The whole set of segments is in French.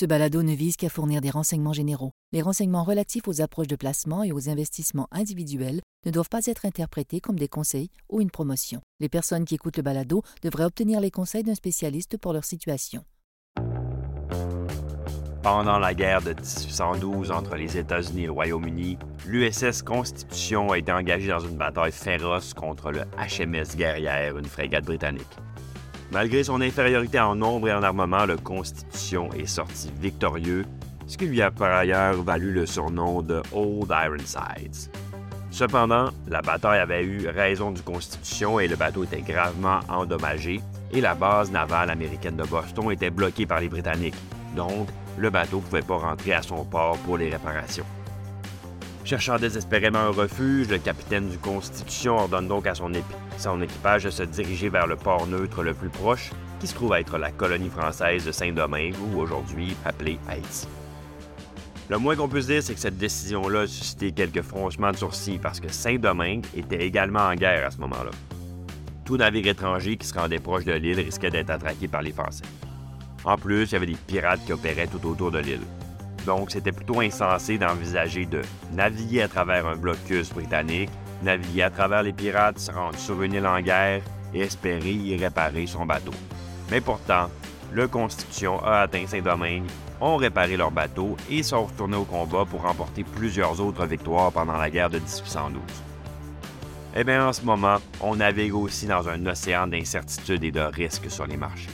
Ce balado ne vise qu'à fournir des renseignements généraux. Les renseignements relatifs aux approches de placement et aux investissements individuels ne doivent pas être interprétés comme des conseils ou une promotion. Les personnes qui écoutent le balado devraient obtenir les conseils d'un spécialiste pour leur situation. Pendant la guerre de 1812 entre les États-Unis et le Royaume-Uni, l'USS Constitution a été engagée dans une bataille féroce contre le HMS Guerrière, une frégate britannique. Malgré son infériorité en nombre et en armement, le Constitution est sorti victorieux, ce qui lui a par ailleurs valu le surnom de Old Ironsides. Cependant, la bataille avait eu raison du Constitution et le bateau était gravement endommagé et la base navale américaine de Boston était bloquée par les Britanniques. Donc, le bateau ne pouvait pas rentrer à son port pour les réparations. Cherchant désespérément un refuge, le capitaine du Constitution ordonne donc à son, équipage de se diriger vers le port neutre le plus proche, qui se trouve être la colonie française de Saint-Domingue, ou aujourd'hui appelée Haïti. Le moins qu'on puisse dire, c'est que cette décision-là a suscité quelques fronchements de sourcils parce que Saint-Domingue était également en guerre à ce moment-là. Tout navire étranger qui se rendait proche de l'île risquait d'être attraqué par les Français. En plus, il y avait des pirates qui opéraient tout autour de l'île. Donc, c'était plutôt insensé d'envisager de naviguer à travers un blocus britannique, naviguer à travers les pirates, se rendre sur une île en guerre et espérer y réparer son bateau. Mais pourtant, le Constitution a atteint Saint-Domingue, ont réparé leur bateau et sont retournés au combat pour remporter plusieurs autres victoires pendant la guerre de 1812. Eh bien, en ce moment, on navigue aussi dans un océan d'incertitudes et de risques sur les marchés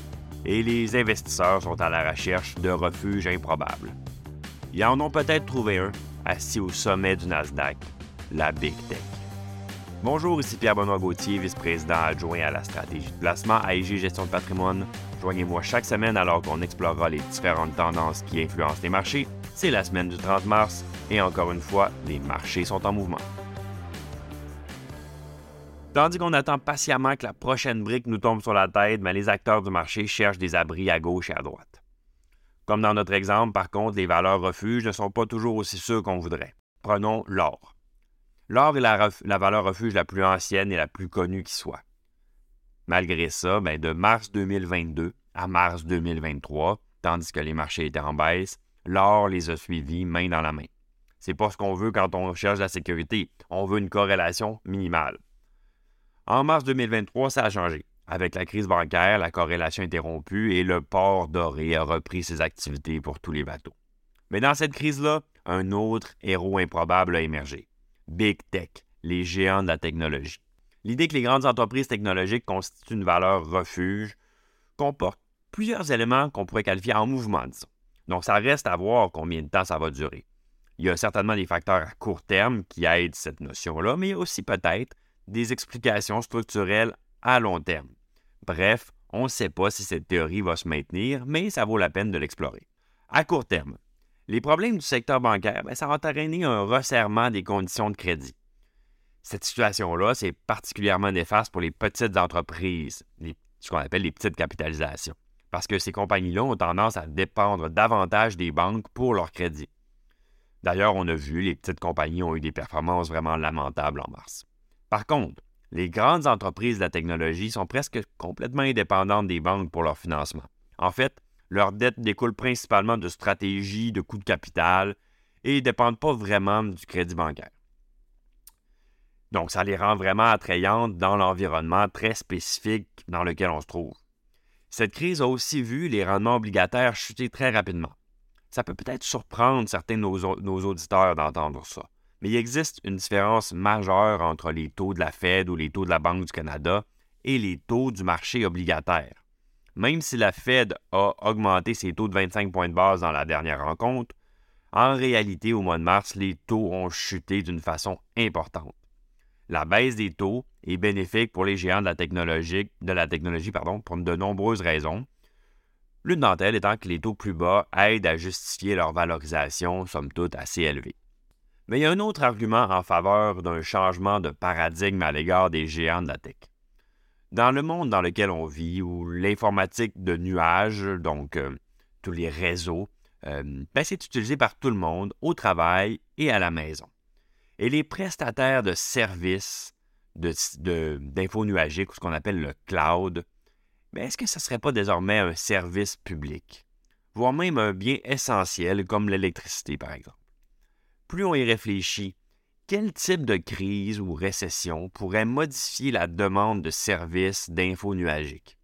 et les investisseurs sont à la recherche de refuges improbables. Ils en ont peut-être trouvé un assis au sommet du Nasdaq, la Big Tech. Bonjour, ici Pierre-Benoît Gauthier, vice-président adjoint à la stratégie de placement à IG Gestion de patrimoine. Joignez-moi chaque semaine alors qu'on explorera les différentes tendances qui influencent les marchés. C'est la semaine du 30 mars et encore une fois, les marchés sont en mouvement. Tandis qu'on attend patiemment que la prochaine brique nous tombe sur la tête, mais les acteurs du marché cherchent des abris à gauche et à droite. Comme dans notre exemple, par contre, les valeurs refuges ne sont pas toujours aussi sûres qu'on voudrait. Prenons l'or. L'or est la, valeur refuge la plus ancienne et la plus connue qui soit. Malgré ça, ben, de mars 2022 à mars 2023, tandis que les marchés étaient en baisse, l'or les a suivis main dans la main. C'est pas ce qu'on veut quand on cherche la sécurité. On veut une corrélation minimale. En mars 2023, ça a changé. Avec la crise bancaire, la corrélation interrompue et le port doré a repris ses activités pour tous les bateaux. Mais dans cette crise-là, un autre héros improbable a émergé. Big Tech, les géants de la technologie. L'idée que les grandes entreprises technologiques constituent une valeur refuge comporte plusieurs éléments qu'on pourrait qualifier en mouvement, disons. Donc, ça reste à voir combien de temps ça va durer. Il y a certainement des facteurs à court terme qui aident cette notion-là, mais il y a aussi peut-être des explications structurelles à long terme. Bref, on ne sait pas si cette théorie va se maintenir, mais ça vaut la peine de l'explorer. À court terme, les problèmes du secteur bancaire, ben, ça va entraîner un resserrement des conditions de crédit. Cette situation-là, c'est particulièrement néfaste pour les petites entreprises, ce qu'on appelle les petites capitalisations, parce que ces compagnies-là ont tendance à dépendre davantage des banques pour leur crédit. D'ailleurs, on a vu, les petites compagnies ont eu des performances vraiment lamentables en mars. Par contre, les grandes entreprises de la technologie sont presque complètement indépendantes des banques pour leur financement. En fait, leurs dettes découlent principalement de stratégies de coûts de capital et ne dépendent pas vraiment du crédit bancaire. Donc, ça les rend vraiment attrayantes dans l'environnement très spécifique dans lequel on se trouve. Cette crise a aussi vu les rendements obligataires chuter très rapidement. Ça peut peut-être surprendre certains de nos auditeurs d'entendre ça il existe une différence majeure entre les taux de la Fed ou les taux de la Banque du Canada et les taux du marché obligataire. Même si la Fed a augmenté ses taux de 25 points de base dans la dernière rencontre, en réalité, au mois de mars, les taux ont chuté d'une façon importante. La baisse des taux est bénéfique pour les géants de la technologie, de la technologie pour de nombreuses raisons. L'une d'entre elles étant que les taux plus bas aident à justifier leur valorisation, somme toute, assez élevée. Mais il y a un autre argument en faveur d'un changement de paradigme à l'égard des géants de la tech. Dans le monde dans lequel on vit, où l'informatique de nuage, donc euh, tous les réseaux, euh, ben, c'est utilisé par tout le monde, au travail et à la maison. Et les prestataires de services d'info de, ou ce qu'on appelle le cloud, ben, est-ce que ce ne serait pas désormais un service public? voire même un bien essentiel comme l'électricité par exemple? Plus on y réfléchit, quel type de crise ou récession pourrait modifier la demande de services d'info nuagiques?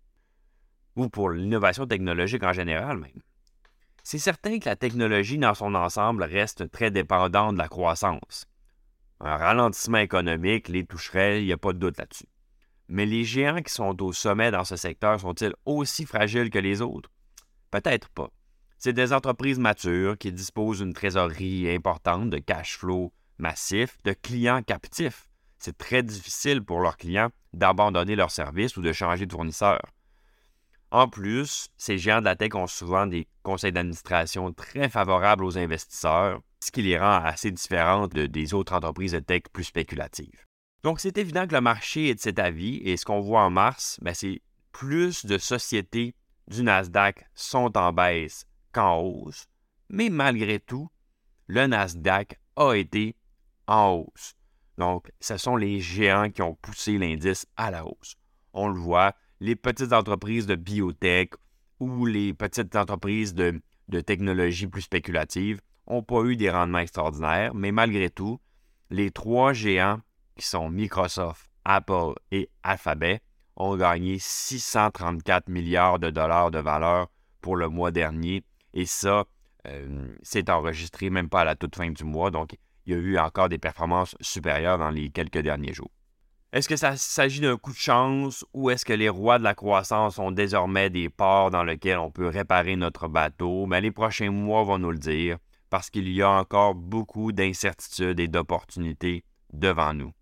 Ou pour l'innovation technologique en général même. C'est certain que la technologie dans son ensemble reste très dépendante de la croissance. Un ralentissement économique les toucherait, il n'y a pas de doute là-dessus. Mais les géants qui sont au sommet dans ce secteur sont-ils aussi fragiles que les autres? Peut-être pas. C'est des entreprises matures qui disposent d'une trésorerie importante, de cash flow massif, de clients captifs. C'est très difficile pour leurs clients d'abandonner leur service ou de changer de fournisseur. En plus, ces géants de la tech ont souvent des conseils d'administration très favorables aux investisseurs, ce qui les rend assez différentes des autres entreprises de tech plus spéculatives. Donc, c'est évident que le marché est de cet avis et ce qu'on voit en mars, ben, c'est plus de sociétés du Nasdaq sont en baisse qu'en hausse, mais malgré tout, le Nasdaq a été en hausse. Donc, ce sont les géants qui ont poussé l'indice à la hausse. On le voit, les petites entreprises de biotech ou les petites entreprises de, technologie plus spéculative n'ont pas eu des rendements extraordinaires, mais malgré tout, les trois géants qui sont Microsoft, Apple et Alphabet ont gagné 634 milliards de dollars de valeur pour le mois dernier. Et ça, euh, c'est enregistré même pas à la toute fin du mois. Donc, il y a eu encore des performances supérieures dans les quelques derniers jours. Est-ce que ça s'agit d'un coup de chance ou est-ce que les rois de la croissance sont désormais des ports dans lesquels on peut réparer notre bateau? Mais ben, les prochains mois vont nous le dire parce qu'il y a encore beaucoup d'incertitudes et d'opportunités devant nous.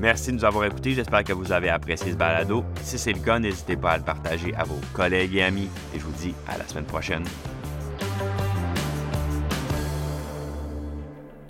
Merci de nous avoir écoutés. J'espère que vous avez apprécié ce balado. Si c'est le cas, n'hésitez pas à le partager à vos collègues et amis. Et je vous dis à la semaine prochaine.